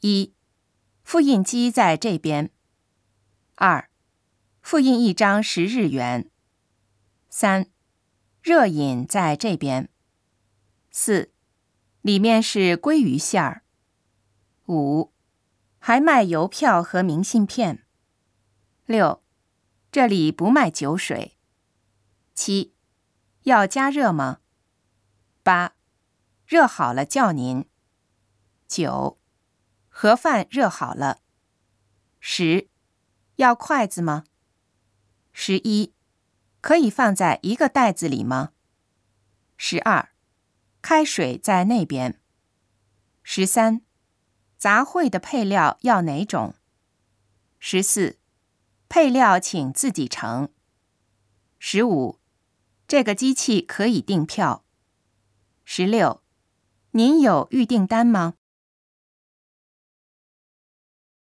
一、复印机在这边。二、复印一张十日元。三、热饮在这边。四、里面是鲑鱼馅儿。五、还卖邮票和明信片。六、这里不卖酒水。七、要加热吗？八、热好了叫您。九、盒饭热好了。十、要筷子吗？十一、可以放在一个袋子里吗？十二、开水在那边。十三、杂烩的配料要哪种？十四、配料请自己盛。十五、这个机器可以订票。十六、您有预订单吗？